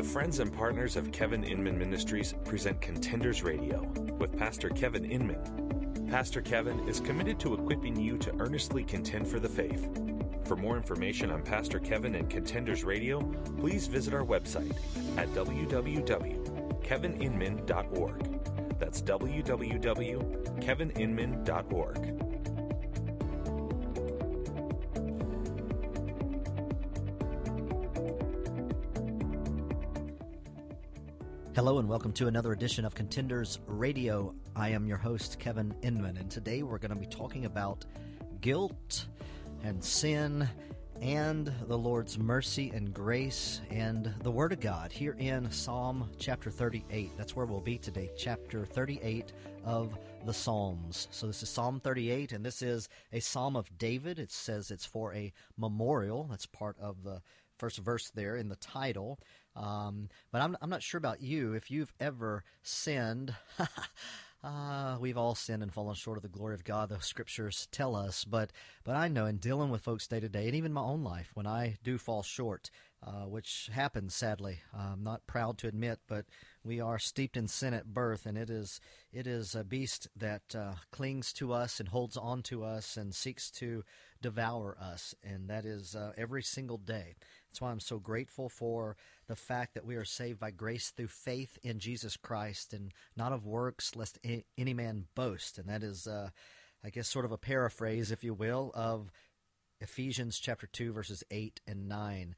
The friends and partners of Kevin Inman Ministries present Contenders Radio with Pastor Kevin Inman. Pastor Kevin is committed to equipping you to earnestly contend for the faith. For more information on Pastor Kevin and Contenders Radio, please visit our website at www.kevininman.org. That's www.kevininman.org. Hello and welcome to another edition of Contenders Radio. I am your host, Kevin Inman, and today we're going to be talking about guilt and sin and the Lord's mercy and grace and the Word of God here in Psalm chapter 38. That's where we'll be today, chapter 38 of the Psalms. So this is Psalm 38, and this is a psalm of David. It says it's for a memorial. That's part of the first verse there in the title. Um, but I'm, I'm not sure about you. If you've ever sinned, uh, we've all sinned and fallen short of the glory of God. The scriptures tell us. But but I know in dealing with folks day to day, and even my own life, when I do fall short, uh, which happens sadly. I'm not proud to admit, but we are steeped in sin at birth, and it is it is a beast that uh, clings to us and holds on to us and seeks to devour us, and that is uh, every single day. That's why I'm so grateful for the fact that we are saved by grace through faith in Jesus Christ, and not of works, lest any man boast. And that is, uh, I guess, sort of a paraphrase, if you will, of Ephesians chapter two, verses eight and nine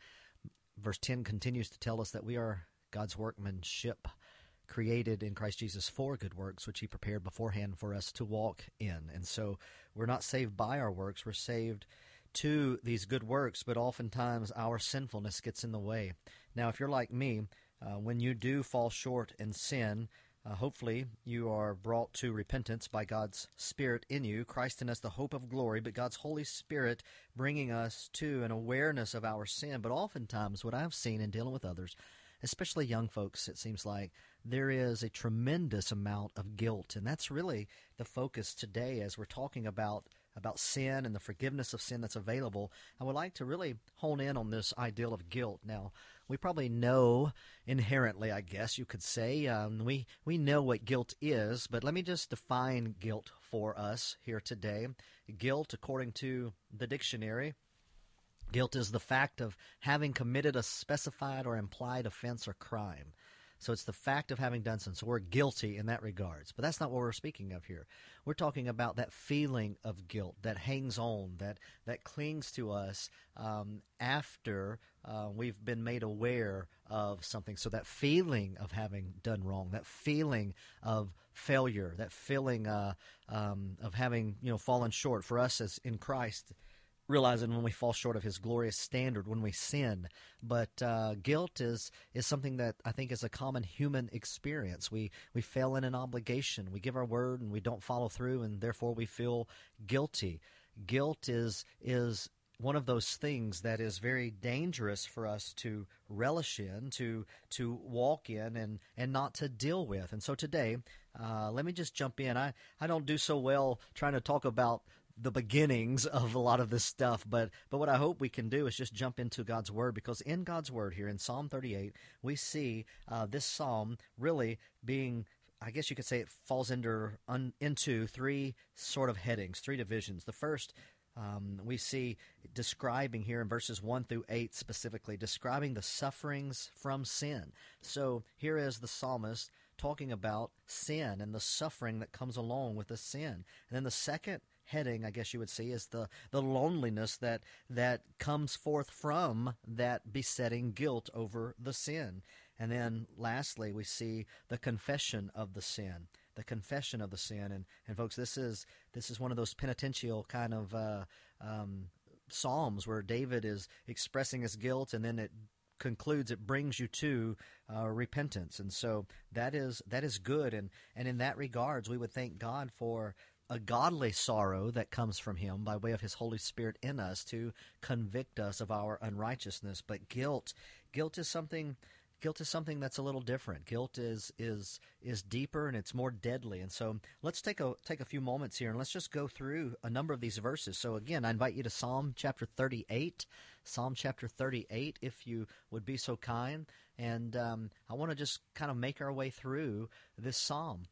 verse 10 continues to tell us that we are God's workmanship, created in Christ Jesus for good works, which He prepared beforehand for us to walk in. And so we're not saved by our works, we're saved to these good works, but oftentimes our sinfulness gets in the way. Now, if you're like me, uh, when you do fall short in sin, uh, hopefully, you are brought to repentance by God's Spirit in you, Christ in us, the hope of glory, but God's Holy Spirit bringing us to an awareness of our sin. But oftentimes, what I've seen in dealing with others, especially young folks, it seems like there is a tremendous amount of guilt. And that's really the focus today as we're talking about about sin and the forgiveness of sin that's available. I would like to really hone in on this ideal of guilt. Now, we probably know inherently, I guess you could say, um, we we know what guilt is. But let me just define guilt for us here today. Guilt, according to the dictionary. Guilt is the fact of having committed a specified or implied offense or crime. So it's the fact of having done something. So we're guilty in that regards. But that's not what we're speaking of here. We're talking about that feeling of guilt that hangs on, that that clings to us um, after uh, we've been made aware of something. So that feeling of having done wrong, that feeling of failure, that feeling uh, um, of having you know fallen short for us as in Christ realizing when we fall short of His glorious standard, when we sin. But uh, guilt is is something that I think is a common human experience. We we fail in an obligation. We give our word and we don't follow through, and therefore we feel guilty. Guilt is is one of those things that is very dangerous for us to relish in, to to walk in, and and not to deal with. And so today, uh, let me just jump in. I I don't do so well trying to talk about the beginnings of a lot of this stuff but but what i hope we can do is just jump into god's word because in god's word here in psalm 38 we see uh, this psalm really being I guess you could say it falls under un, into three sort of headings, three divisions. The first um, we see describing here in verses 1 through 8 specifically, describing the sufferings from sin. So here is the psalmist talking about sin and the suffering that comes along with the sin. And then the second heading, I guess you would see, is the, the loneliness that that comes forth from that besetting guilt over the sin. And then lastly, we see the confession of the sin. The confession of the sin, and and folks, this is this is one of those penitential kind of uh, um, psalms where David is expressing his guilt, and then it concludes it brings you to uh, repentance and so that is that is good and and in that regards we would thank god for a godly sorrow that comes from Him by way of His Holy Spirit in us to convict us of our unrighteousness. But guilt, guilt is something guilt is something that's a little different. Guilt is is is deeper and it's more deadly. And so let's take a take a few moments here and let's just go through a number of these verses. So again, I invite you to Psalm chapter 38, Psalm chapter 38, if you would be so kind. And um, I want to just kind of make our way through this psalm.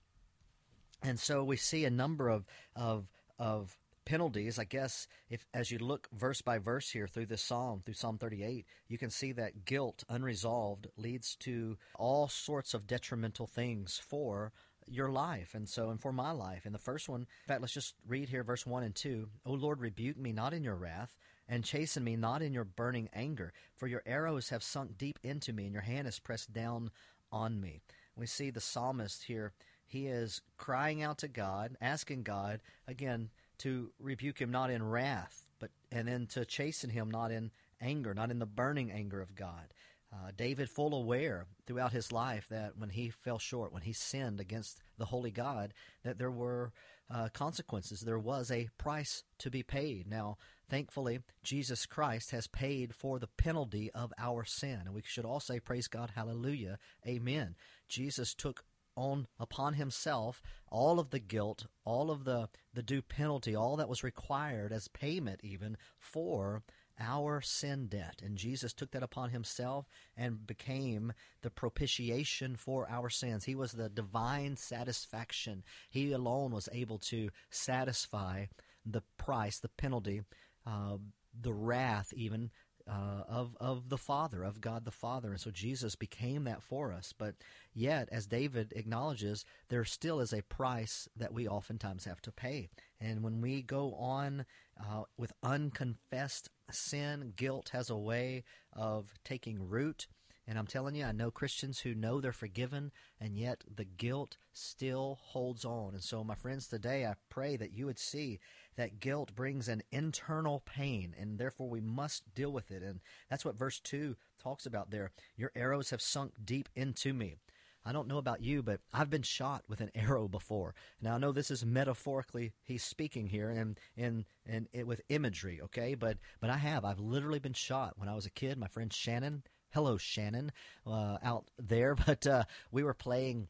And so we see a number of of of penalties, I guess, if as you look verse by verse here through this psalm, through Psalm 38, you can see that guilt unresolved leads to all sorts of detrimental things for your life and so and for my life. And the first one in fact let's just read here verse 1 and 2 o lord rebuke me not in your wrath and chasten me not in your burning anger for your arrows have sunk deep into me and your hand is pressed down on me. We see the psalmist here he is crying out to god asking god again to rebuke him not in wrath, but and then to chasten him not in anger, not in the burning anger of God. Uh, David, full aware throughout his life that when he fell short, when he sinned against the holy God, that there were uh, consequences. There was a price to be paid. Now, thankfully, Jesus Christ has paid for the penalty of our sin. And we should all say, Praise God, hallelujah, amen. Jesus took on upon himself all of the guilt, all of the, the due penalty, all that was required as payment even for our sin debt. And Jesus took that upon himself and became the propitiation for our sins. He was the divine satisfaction. He alone was able to satisfy the price, the penalty, uh, the wrath even uh, of of the Father, of God the Father, and so Jesus became that for us. But yet, as David acknowledges, there still is a price that we oftentimes have to pay. And when we go on uh, with unconfessed sin, guilt has a way of taking root and I'm telling you, I know Christians who know they're forgiven, and yet the guilt still holds on. And so, my friends, today I pray that you would see that guilt brings an internal pain, and therefore we must deal with it. And that's what verse 2 talks about there. Your arrows have sunk deep into me. I don't know about you, but I've been shot with an arrow before. Now I know this is metaphorically he's speaking here and and and it, with imagery, okay? But but I have. I've literally been shot when I was a kid. My friend Shannon hello Shannon uh, out there, but uh, we were playing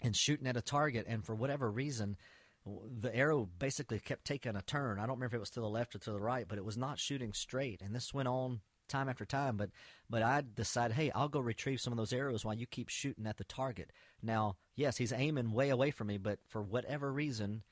and shooting at a target, and for whatever reason, the arrow basically kept taking a turn. I don't remember if it was to the left or to the right, but it was not shooting straight, and this went on time after time. But but I decided, hey, I'll go retrieve some of those arrows while you keep shooting at the target. Now, yes, he's aiming way away from me, but for whatever reason,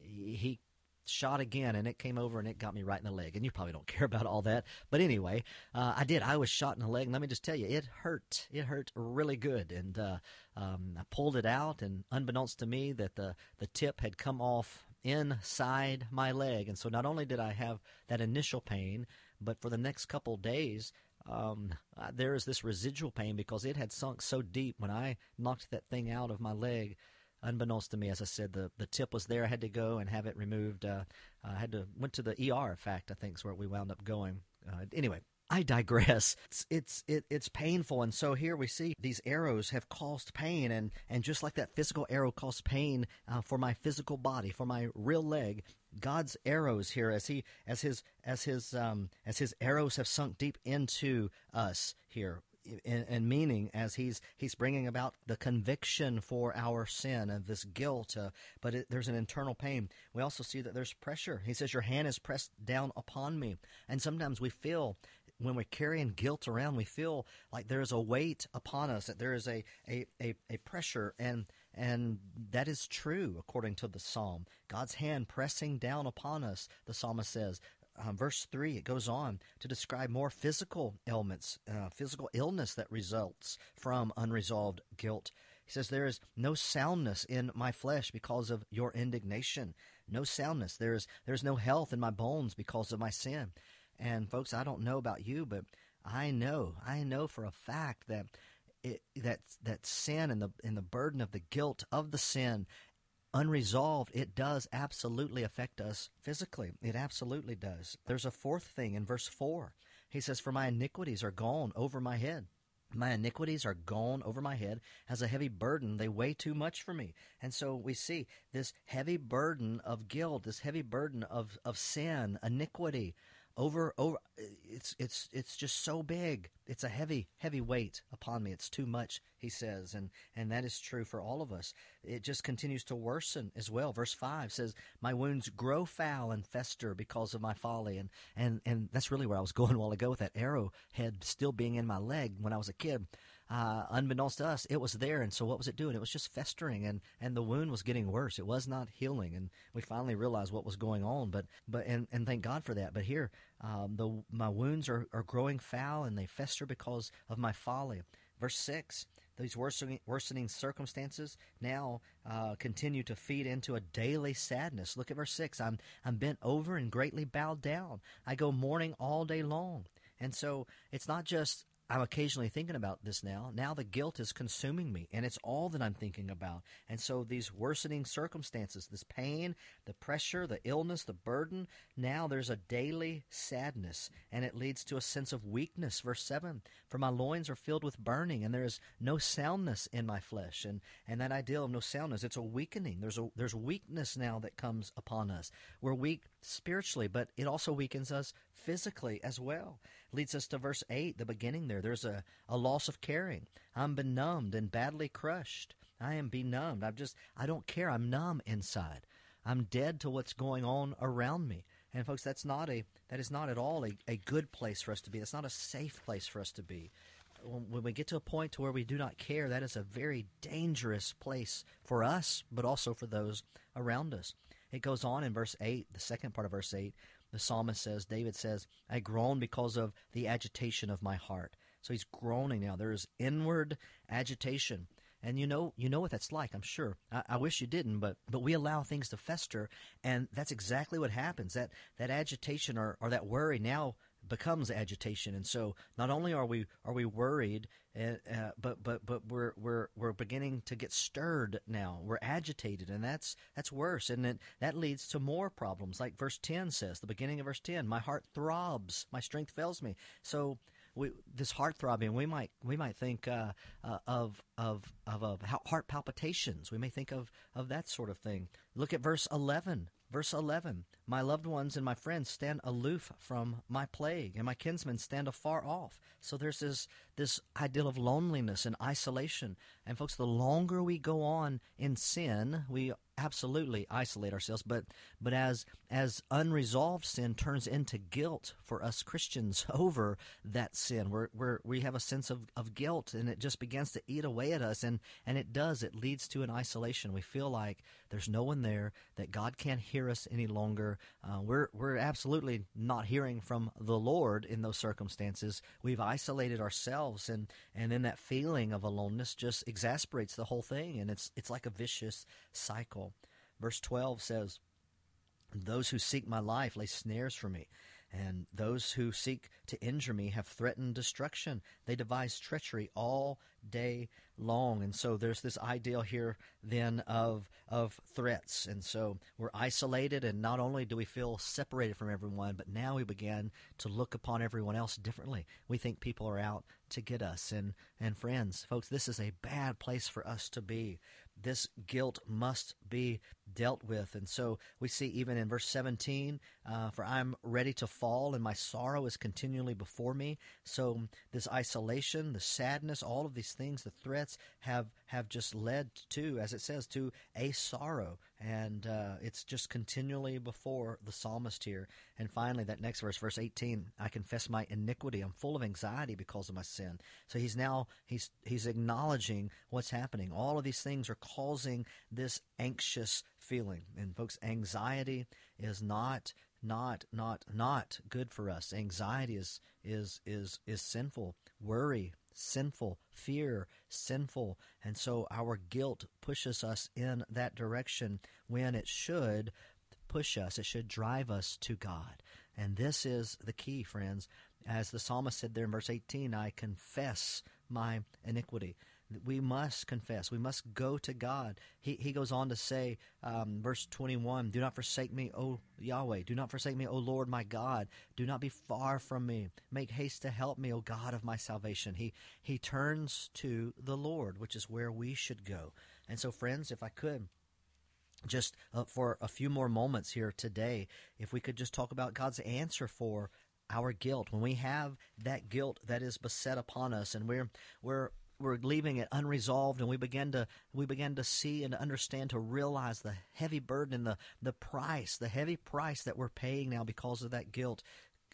he shot again and it came over and it got me right in the leg. And you probably don't care about all that. But anyway uh, i did. I was shot in the leg. And let me just tell you it hurt. It hurt really good. And uh, um, i pulled it out and unbeknownst to me that the, the tip had come off inside my leg. And so not only did i have that initial pain but for the next couple days um, there is this residual pain because it had sunk so deep when i knocked that thing out of my leg unbeknownst to me, as I said, the, the tip was there. I had to go and have it removed. Uh, I had to went to the ER. In fact, I think is where we wound up going. Uh, anyway, I digress. It's it's it, it's painful, and so here we see these arrows have caused pain, and and just like that physical arrow caused pain uh, for my physical body, for my real leg, God's arrows here, as he as his as his um, as his arrows have sunk deep into us here, and, meaning as he's he's bringing about the conviction for our sin and this guilt uh, but it, there's an internal pain. We also see that there's pressure. He says your hand is pressed down upon me. And sometimes we feel when we're carrying guilt around we feel like there's a weight upon us that there is a, a, a, a pressure and and that is true according to the psalm. God's hand pressing down upon us the psalmist says um, verse 3, it goes on to describe more physical ailments, uh, physical illness that results from unresolved guilt. He says, There is no soundness in my flesh because of your indignation. No soundness. There is, there is no health in my bones because of my sin. And, folks, I don't know about you, but I know, I know for a fact that it, that that sin and the and the burden of the guilt of the sin unresolved, it does absolutely affect us physically. It absolutely does. There's a fourth thing in verse 4. He says, For my iniquities are gone over my head. My iniquities are gone over my head as a heavy burden. They weigh too much for me. And so we see this heavy burden of guilt, this heavy burden of, of sin, iniquity, over over it's it's it's just so big. It's a heavy heavy weight upon me. It's too much he says and and that is true for all of us. It just continues to worsen as well. Verse 5 says my wounds grow foul and fester because of my folly. And and and that's really where I was going a while ago with that arrowhead still being in my leg when I was a kid uh, unbeknownst to us, it was there. And so what was it doing? It was just festering and, and the wound was getting worse. It was not healing. And we finally realized what was going on. But, but, and, and thank God for that. But here, um, the, my wounds are, are growing foul and they fester because of my folly. Verse 6 these worsening, worsening circumstances now uh, continue to feed into a daily sadness. Look at verse 6. I'm, I'm bent over and greatly bowed down. I go mourning all day long. And so it's not just I'm occasionally thinking about this now. Now the guilt is consuming me, and it's all that I'm thinking about. And so these worsening circumstances, this pain, the pressure, the illness, the burden, now there's a daily sadness, and it leads to a sense of weakness. Verse 7 For my loins are filled with burning, and there is no soundness in my flesh. And, and that idea of no soundness, it's a weakening. There's, a, there's weakness now that comes upon us. We're weak spiritually, but it also weakens us physically as well. Leads us to verse 8, the beginning there. There's a, a loss of caring. I'm benumbed and badly crushed. I am benumbed. I'm just, I don't care. I'm numb inside. I'm dead to what's going on around me. And folks, that's not a, that is not at all a, a good place for us to be. That's not a safe place for us to be. When, we get to a point to where we do not care, that is a very dangerous place for us, but also for those around us. It goes on in verse 8, the second part of verse 8 the psalmist says, David says, I groan because of the agitation of my heart. So he's groaning now. There is inward agitation. And you know, you know what that's like. I'm sure. I, I, wish you didn't, but but we allow things to fester, and that's exactly what happens. That that agitation or, or that worry now becomes agitation, and so not only are we are we worried, uh, uh, but but but we're we're we're beginning to get stirred now. We're agitated, and that's that's worse, and it, that leads to more problems. Like verse ten says, the beginning of verse ten, my heart throbs, my strength fails me. So we, this heart throbbing, we might we might think uh, uh, of of of, of heart palpitations. We may think of of that sort of thing. Look at verse eleven. Verse 11 My loved ones and my friends stand aloof from my plague, and my kinsmen stand afar off. So there's this, this ideal of loneliness and isolation. And, folks, the longer we go on in sin, we absolutely isolate ourselves but but as as unresolved sin turns into guilt for us Christians over that sin we're, we're we have a sense of, of guilt and it just begins to eat away at us and and it does. It leads to an isolation. We feel like there's no one there that God can't hear us any longer. Uh, we're we're absolutely not hearing from the Lord in those circumstances. We've isolated ourselves and and then that feeling of aloneness just exasperates the whole thing and it's it's like a vicious cycle Verse 12 says, Those who seek my life lay snares for me, and those who seek to injure me have threatened destruction. They devise treachery all day long. And so there's this ideal here then of of threats. And so we're isolated and not only do we feel separated from everyone, but now we begin to look upon everyone else differently. We think people are out to get us and and friends, folks, this is a bad place for us to be. This guilt must be dealt with. And so we see even in verse 17, uh, for I'm ready to fall and my sorrow is continually before me. So this isolation, the sadness, all of these things, the threats have have just led to, as it says, to a sorrow, and uh, it's just continually before the psalmist here. And finally, that next verse, verse eighteen, I confess my iniquity. I'm full of anxiety because of my sin. So he's now he's he's acknowledging what's happening. All of these things are causing this anxious feeling, and folks, anxiety is not not not not good for us anxiety is is is is sinful worry sinful, fear, sinful. And so our guilt pushes us in that direction when it should push us, it should drive us to God. And this is the key, friends. As the psalmist said there in verse 18, I confess my iniquity we must confess. We must go to God. He, he goes on to say, um, verse 21, Do not forsake me, O Yahweh. Do not forsake me, O Lord my God. Do not be far from me. Make haste to help me, O God of my salvation. He, he turns to the Lord, which is where we should go. And so, friends, if I could, just uh, for a few more moments here today, if we could just talk about God's answer for our guilt, when we have that guilt that is beset upon us, and we're we're we're leaving it unresolved and we begin to we begin to see and understand to realize the heavy burden and the the price the heavy price that we're paying now because of that guilt.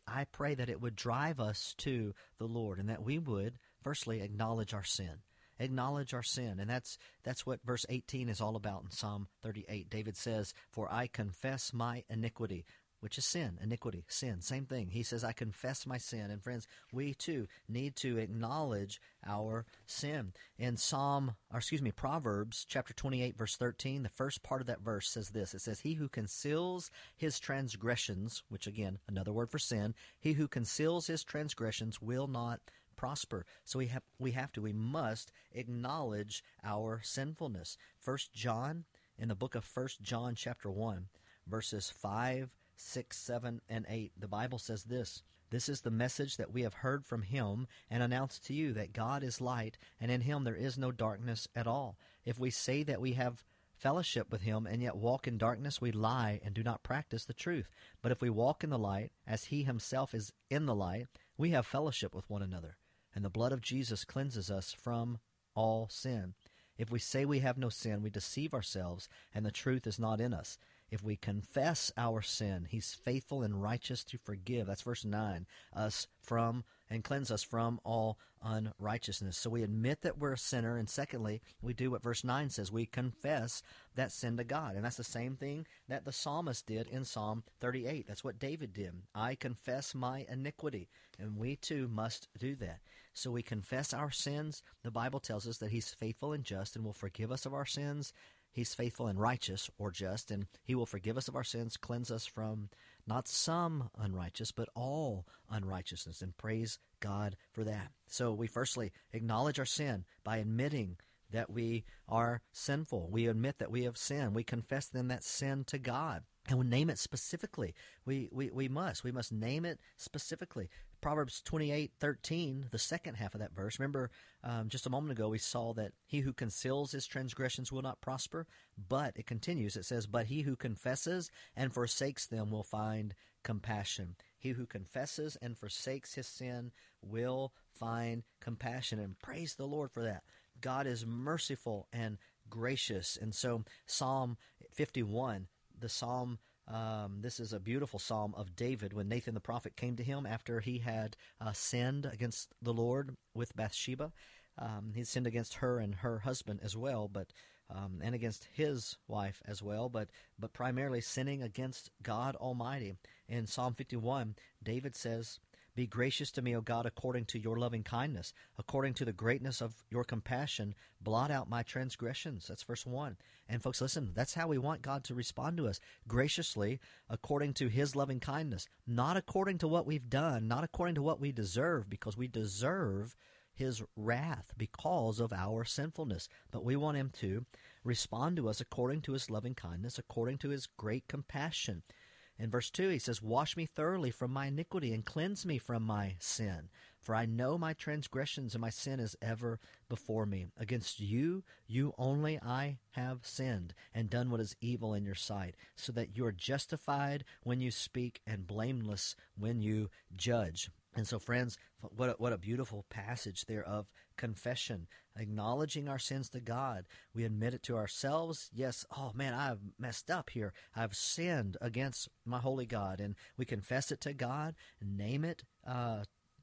I pray that it would drive us to the lord and that we would firstly acknowledge our sin. Acknowledge our sin. And that's that's what verse 18 is all about in psalm 38 david says for i confess my iniquity which is sin, iniquity, sin, same thing. He says, I confess my sin. And friends, we too need to acknowledge our sin. In Psalm, or excuse me, Proverbs chapter 28, verse 13, the first part of that verse says this It says, He who conceals his transgressions, which again, another word for sin, he who conceals his transgressions will not prosper. So we have we have to, we must acknowledge our sinfulness. First John, in the book of First John chapter 1, verses 5 6, 7, and 8, the Bible says this This is the message that we have heard from him and announced to you that God is light, and in him there is no darkness at all. If we say that we have fellowship with him and yet walk in darkness, we lie and do not practice the truth. But if we walk in the light, as he himself is in the light, we have fellowship with one another. And the blood of Jesus cleanses us from all sin. If we say we have no sin, we deceive ourselves, and the truth is not in us. If we confess our sin, he's faithful and righteous to forgive. That's verse 9. Us from and cleanse us from all unrighteousness. So we admit that we're a sinner, and secondly, we do what verse 9 says we confess that sin to God. And that's the same thing that the psalmist did in Psalm 38. That's what David did. I confess my iniquity, and we too must do that. So we confess our sins. The Bible tells us that he's faithful and just and will forgive us of our sins He's faithful and righteous or just, and he will forgive us of our sins, cleanse us from not some unrighteous, but all unrighteousness. And praise God for that. So we firstly acknowledge our sin by admitting that we are sinful. We admit that we have sinned. We confess then that sin to God. And we name it specifically. We, we, we must. We must name it specifically. Proverbs 28 13, the second half of that verse. Remember, um, just a moment ago, we saw that he who conceals his transgressions will not prosper, but it continues. It says, But he who confesses and forsakes them will find compassion. He who confesses and forsakes his sin will find compassion. And praise the Lord for that. God is merciful and gracious. And so, Psalm 51, the Psalm um, this is a beautiful psalm of David when Nathan the prophet came to him after he had uh, sinned against the Lord with Bathsheba. Um, he sinned against her and her husband as well, but um, and against his wife as well, but but primarily sinning against God Almighty. In Psalm 51, David says, be gracious to me, O God, according to your loving kindness, according to the greatness of your compassion. Blot out my transgressions. That's verse 1. And folks, listen, that's how we want God to respond to us graciously, according to his loving kindness, not according to what we've done, not according to what we deserve, because we deserve his wrath because of our sinfulness. But we want him to respond to us according to his loving kindness, according to his great compassion. In verse 2, he says, Wash me thoroughly from my iniquity and cleanse me from my sin. For I know my transgressions and my sin is ever before me. Against you, you only I have sinned and done what is evil in your sight, so that you are justified when you speak and blameless when you judge. And so, friends, what a, what a beautiful passage there of confession, acknowledging our sins to God. We admit it to ourselves. Yes, oh man, I've messed up here. I've sinned against my holy God. And we confess it to God, name it uh,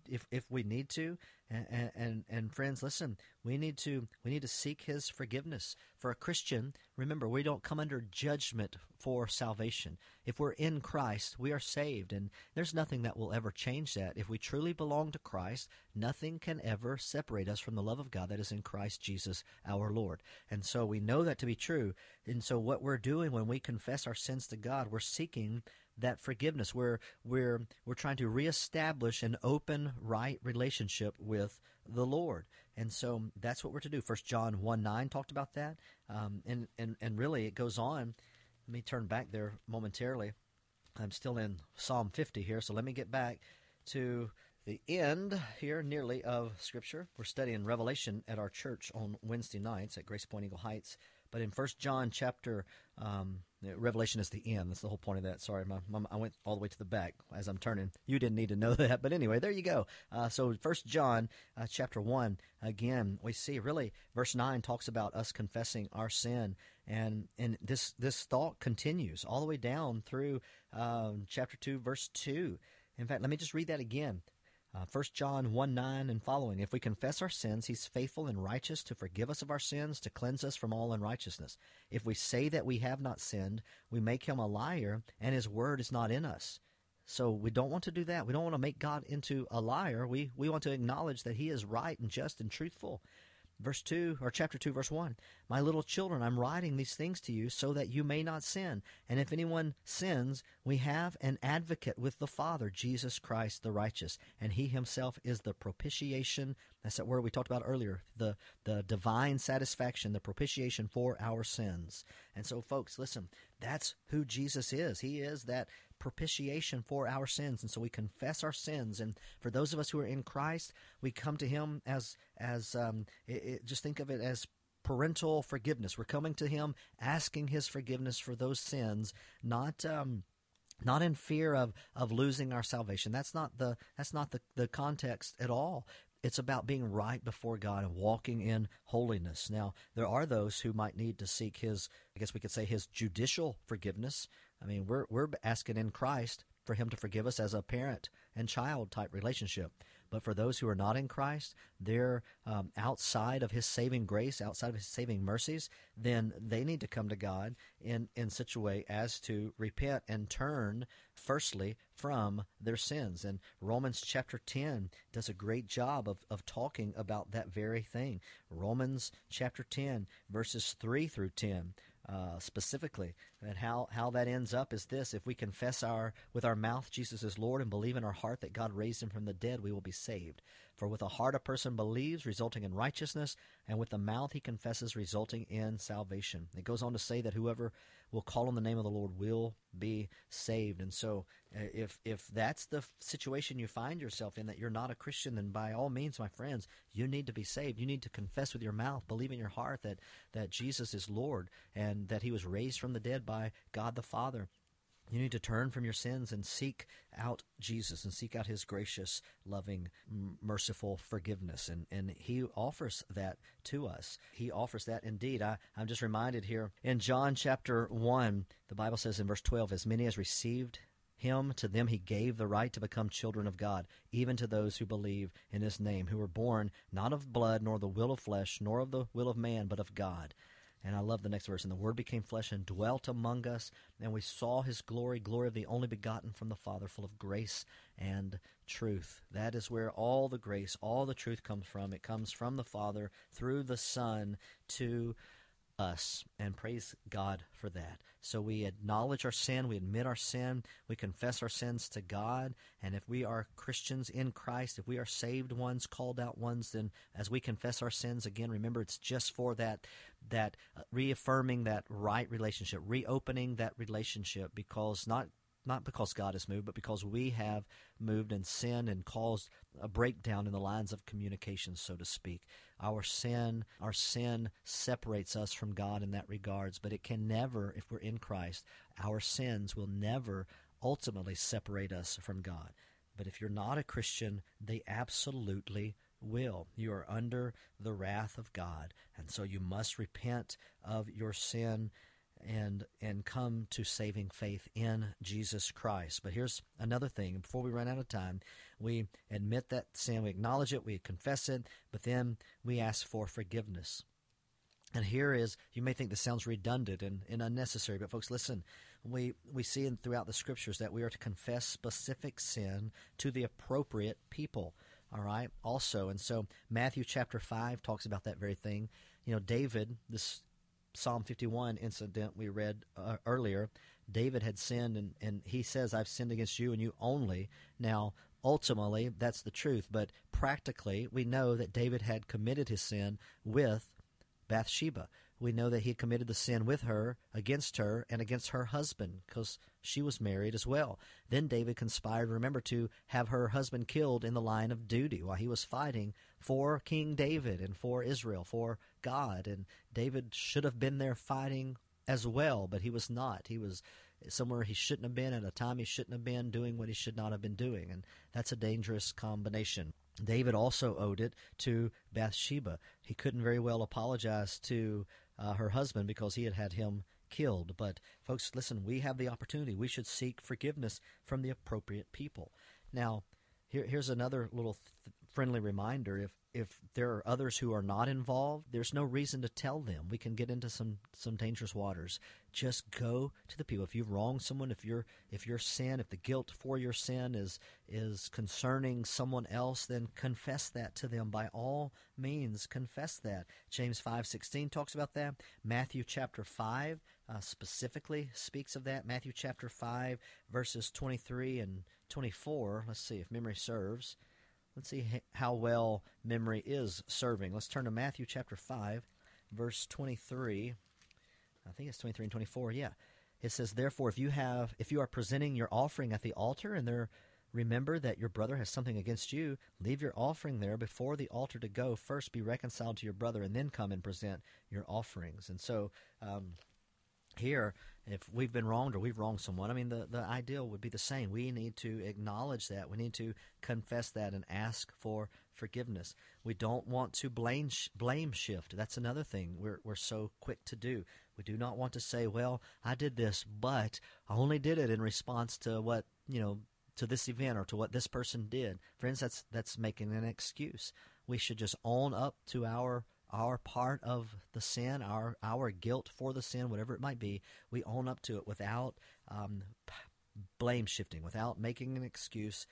if if we need to and, and and friends listen we need to we need to seek his forgiveness. For a christian remember we don't come under judgment for salvation. If we're in christ we are saved and there's nothing that will ever change that. If we truly belong to christ nothing can ever separate us from the love of god that is in christ jesus our lord. And so we know that to be true and so what we're doing when we confess our sins to god we're seeking that forgiveness. We're we're we're trying to reestablish an open, right relationship with the Lord, and so that's what we're to do. First John one nine talked about that, um, and and and really it goes on. Let me turn back there momentarily. I'm still in Psalm 50 here, so let me get back to the end here nearly of Scripture. We're studying Revelation at our church on Wednesday nights at Grace Point Eagle Heights. But in First John chapter, um, Revelation is the end. That's the whole point of that. Sorry, my, my, I went all the way to the back as I'm turning. You didn't need to know that, but anyway, there you go. Uh, so First John uh, chapter one again, we see really verse nine talks about us confessing our sin, and and this this thought continues all the way down through um, chapter two, verse two. In fact, let me just read that again. Uh, 1 John 1 9 and following. If we confess our sins, he's faithful and righteous to forgive us of our sins, to cleanse us from all unrighteousness. If we say that we have not sinned, we make him a liar, and his word is not in us. So we don't want to do that. We don't want to make God into a liar. We, we want to acknowledge that he is right and just and truthful verse 2 or chapter 2 verse 1 my little children i'm writing these things to you so that you may not sin. And if anyone sins we have an advocate with the father jesus christ the righteous. And he himself is the propitiation. That's that word we talked about earlier the the divine satisfaction the propitiation for our sins. And so folks listen that's who jesus is. He is that propitiation for our sins and so we confess our sins and for those of us who are in christ we come to him as as um, it, it, just think of it as parental forgiveness we're coming to him asking his forgiveness for those sins not um, not in fear of, of losing our salvation. That's not the that's not the, the context at all. It's about being right before God and walking in holiness. Now, there are those who might need to seek his I guess we could say his judicial forgiveness. I mean, we're we're asking in Christ for him to forgive us as a parent and child type relationship. But for those who are not in Christ, they're um, outside of His saving grace, outside of His saving mercies, then they need to come to God in, in such a way as to repent and turn, firstly, from their sins. And Romans chapter 10 does a great job of, of talking about that very thing. Romans chapter 10, verses 3 through 10 uh, specifically. And how, how that ends up is this if we confess our with our mouth Jesus is Lord and believe in our heart that God raised him from the dead, we will be saved. For with the heart a person believes, resulting in righteousness, and with the mouth he confesses, resulting in salvation. It goes on to say that whoever will call on the name of the Lord will be saved. And so, uh, if if that's the situation you find yourself in, that you're not a Christian, then by all means, my friends, you need to be saved. You need to confess with your mouth, believe in your heart that that Jesus is Lord and that He was raised from the dead by God the Father. You need to turn from your sins and seek out Jesus and seek out his gracious, loving, merciful forgiveness. And, and he offers that to us. He offers that indeed. I, I'm just reminded here in John chapter 1, the Bible says in verse 12, As many as received him, to them he gave the right to become children of God, even to those who believe in his name, who were born not of blood, nor the will of flesh, nor of the will of man, but of God. And I love the next verse. And the Word became flesh and dwelt among us, and we saw his glory, glory of the only begotten from the Father, full of grace and truth. That is where all the grace, all the truth comes from. It comes from the Father through the Son to us and praise God for that. So we acknowledge our sin, we admit our sin, we confess our sins to God, and if we are Christians in Christ, if we are saved ones, called out ones, then as we confess our sins again, remember it's just for that that uh, reaffirming that right relationship, reopening that relationship because not not because God has moved, but because we have moved and sinned and caused a breakdown in the lines of communication, so to speak. Our sin, our sin separates us from God in that regards, but it can never, if we're in Christ, our sins will never ultimately separate us from God. But if you're not a Christian, they absolutely will. You are under the wrath of God, and so you must repent of your sin and and come to saving faith in Jesus Christ. But here's another thing. Before we run out of time, we admit that sin, we acknowledge it, we confess it, but then we ask for forgiveness. And here is, you may think this sounds redundant and, and unnecessary, but folks, listen. We, we see in, throughout the scriptures that we are to confess specific sin to the appropriate people. All right, also. And so Matthew chapter 5 talks about that very thing. You know, David, this Psalm 51 incident we read uh, earlier, David had sinned, and, and he says, I've sinned against you and you only. Now, ultimately, that's the truth, but practically, we know that David had committed his sin with Bathsheba. We know that he committed the sin with her, against her, and against her husband, because she was married as well. Then David conspired, remember, to have her husband killed in the line of duty while he was fighting for King David and for Israel, for God. And David should have been there fighting as well, but he was not. He was somewhere he shouldn't have been at a time he shouldn't have been doing what he should not have been doing. And that's a dangerous combination. David also owed it to Bathsheba. He couldn't very well apologize to uh, her husband because he had had him killed. But, folks, listen, we have the opportunity. We should seek forgiveness from the appropriate people. Now, here, here's another little th- friendly reminder. If if there are others who are not involved, there's no reason to tell them. We can get into some some dangerous waters. Just go to the people. If you've wronged someone, if your if your sin, if the guilt for your sin is is concerning someone else, then confess that to them. By all means, confess that. James five sixteen talks about that. Matthew chapter five uh, specifically speaks of that. Matthew chapter five verses twenty three and twenty four. Let's see if memory serves. Let's see how well memory is serving. Let's turn to Matthew chapter 5, verse 23. I think it's 23 and 24. Yeah. It says, Therefore, if you have if you are presenting your offering at the altar and there remember that your brother has something against you, leave your offering there before the altar to go. First be reconciled to your brother and then come and present your offerings. And so um, here, if we've been wronged or we've wronged someone, I mean, the, the ideal would be the same. We need to acknowledge that. We need to confess that and ask for forgiveness. We don't want to blame, blame shift. That's another thing we're, we're so quick to do. We do not want to say, well, I did this, but I only did it in response to what, you know, to this event or to what this person did. Friends, that's, that's making an excuse. We should just own up to our our part of the sin, our our guilt for the sin, whatever it might be, we own up to it without um, blame shifting, without making an excuse.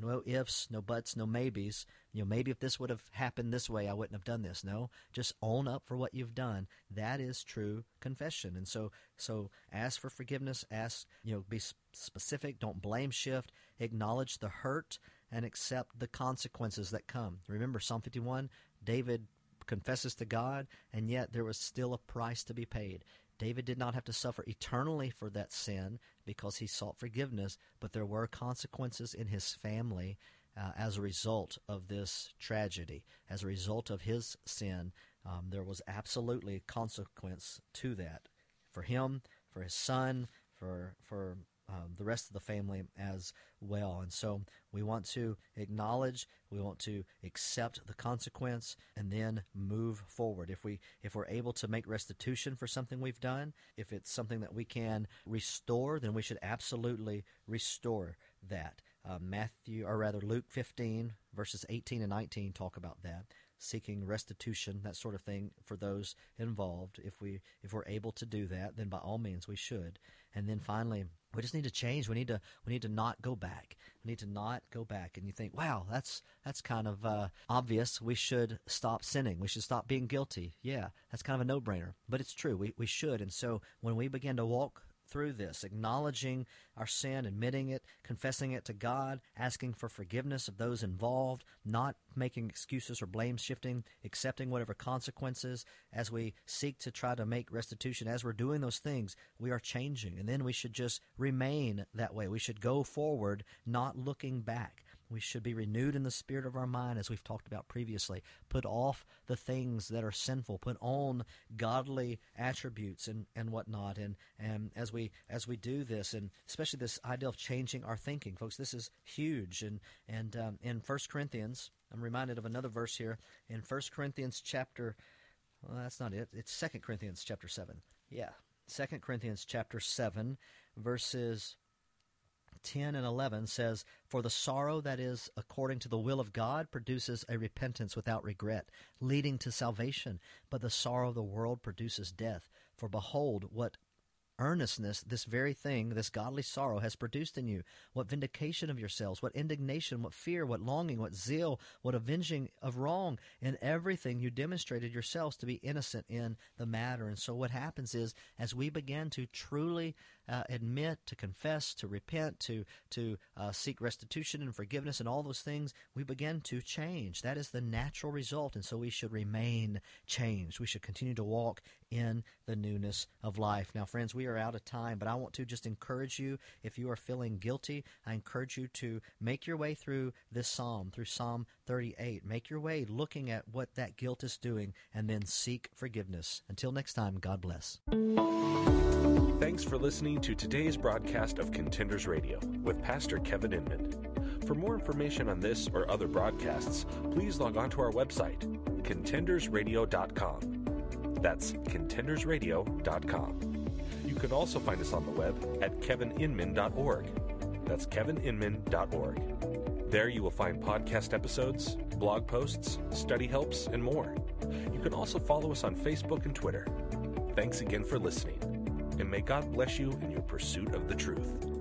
No ifs, no buts, no maybes. You know, maybe if this would have happened this way, I wouldn't have done this. No, just own up for what you've done. That is true confession. And so, so ask for forgiveness. Ask, you know, be specific. Don't blame shift. Acknowledge the hurt and accept the consequences that come. Remember Psalm 51. David confesses to God, and yet there was still a price to be paid. David did not have to suffer eternally for that sin because he sought forgiveness, but there were consequences in his family uh, as a result of this tragedy. As a result of his sin, um, there was absolutely a consequence to that for him, for his son, for for um, the rest of the family as well. And so we want to acknowledge, we want to accept the consequence, and then move forward. If we if we're able to make restitution for something we've done, if it's something that we can restore, then we should absolutely restore that. Uh, Matthew, or rather Luke 15 verses 18 and 19 talk about that seeking restitution, that sort of thing for those involved. If we if we're able to do that, then by all means we should. And then finally, we just need to change. We need to we need to not go back. We need to not go back. And you think, wow, that's that's kind of uh, obvious. We should stop sinning. We should stop being guilty. Yeah, that's kind of a no brainer. But it's true. We we should. And so when we begin to walk through this, acknowledging our sin, admitting it, confessing it to God, asking for forgiveness of those involved, not making excuses or blame shifting, accepting whatever consequences as we seek to try to make restitution. As we're doing those things, we are changing. And then we should just remain that way. We should go forward, not looking back. We should be renewed in the spirit of our mind, as we've talked about previously. Put off the things that are sinful. Put on godly attributes and, and whatnot. And, and as we as we do this, and especially this idea of changing our thinking, folks, this is huge. And and um, in First Corinthians, I'm reminded of another verse here in First Corinthians chapter. Well, that's not it. It's Second Corinthians chapter seven. Yeah, Second Corinthians chapter seven, verses 10 and 11 says, For the sorrow that is according to the will of God produces a repentance without regret, leading to salvation. But the sorrow of the world produces death. For behold, what earnestness this very thing, this godly sorrow, has produced in you? What vindication of yourselves, what indignation, what fear, what longing, what zeal, what avenging of wrong. In everything you demonstrated yourselves to be innocent in the matter. And so what happens is, as we begin to truly uh, admit, to confess, to repent, to to uh, seek restitution and forgiveness, and all those things, we begin to change. That is the natural result, and so we should remain changed. We should continue to walk in the newness of life. Now, friends, we are out of time, but I want to just encourage you. If you are feeling guilty, I encourage you to make your way through this psalm, through Psalm 38. Make your way looking at what that guilt is doing, and then seek forgiveness. Until next time, God bless. Thanks for to today's broadcast of Contenders Radio with Pastor Kevin Inman. For more information on this or other broadcasts, please log on to our website, contendersradio.com. That's contendersradio.com. You can also find us on the web at kevininman.org. That's kevininman.org. There you will find podcast episodes, blog posts, study helps, and more. You can also follow us on Facebook and Twitter. Thanks again for listening, and may God bless you in your pursuit of the truth.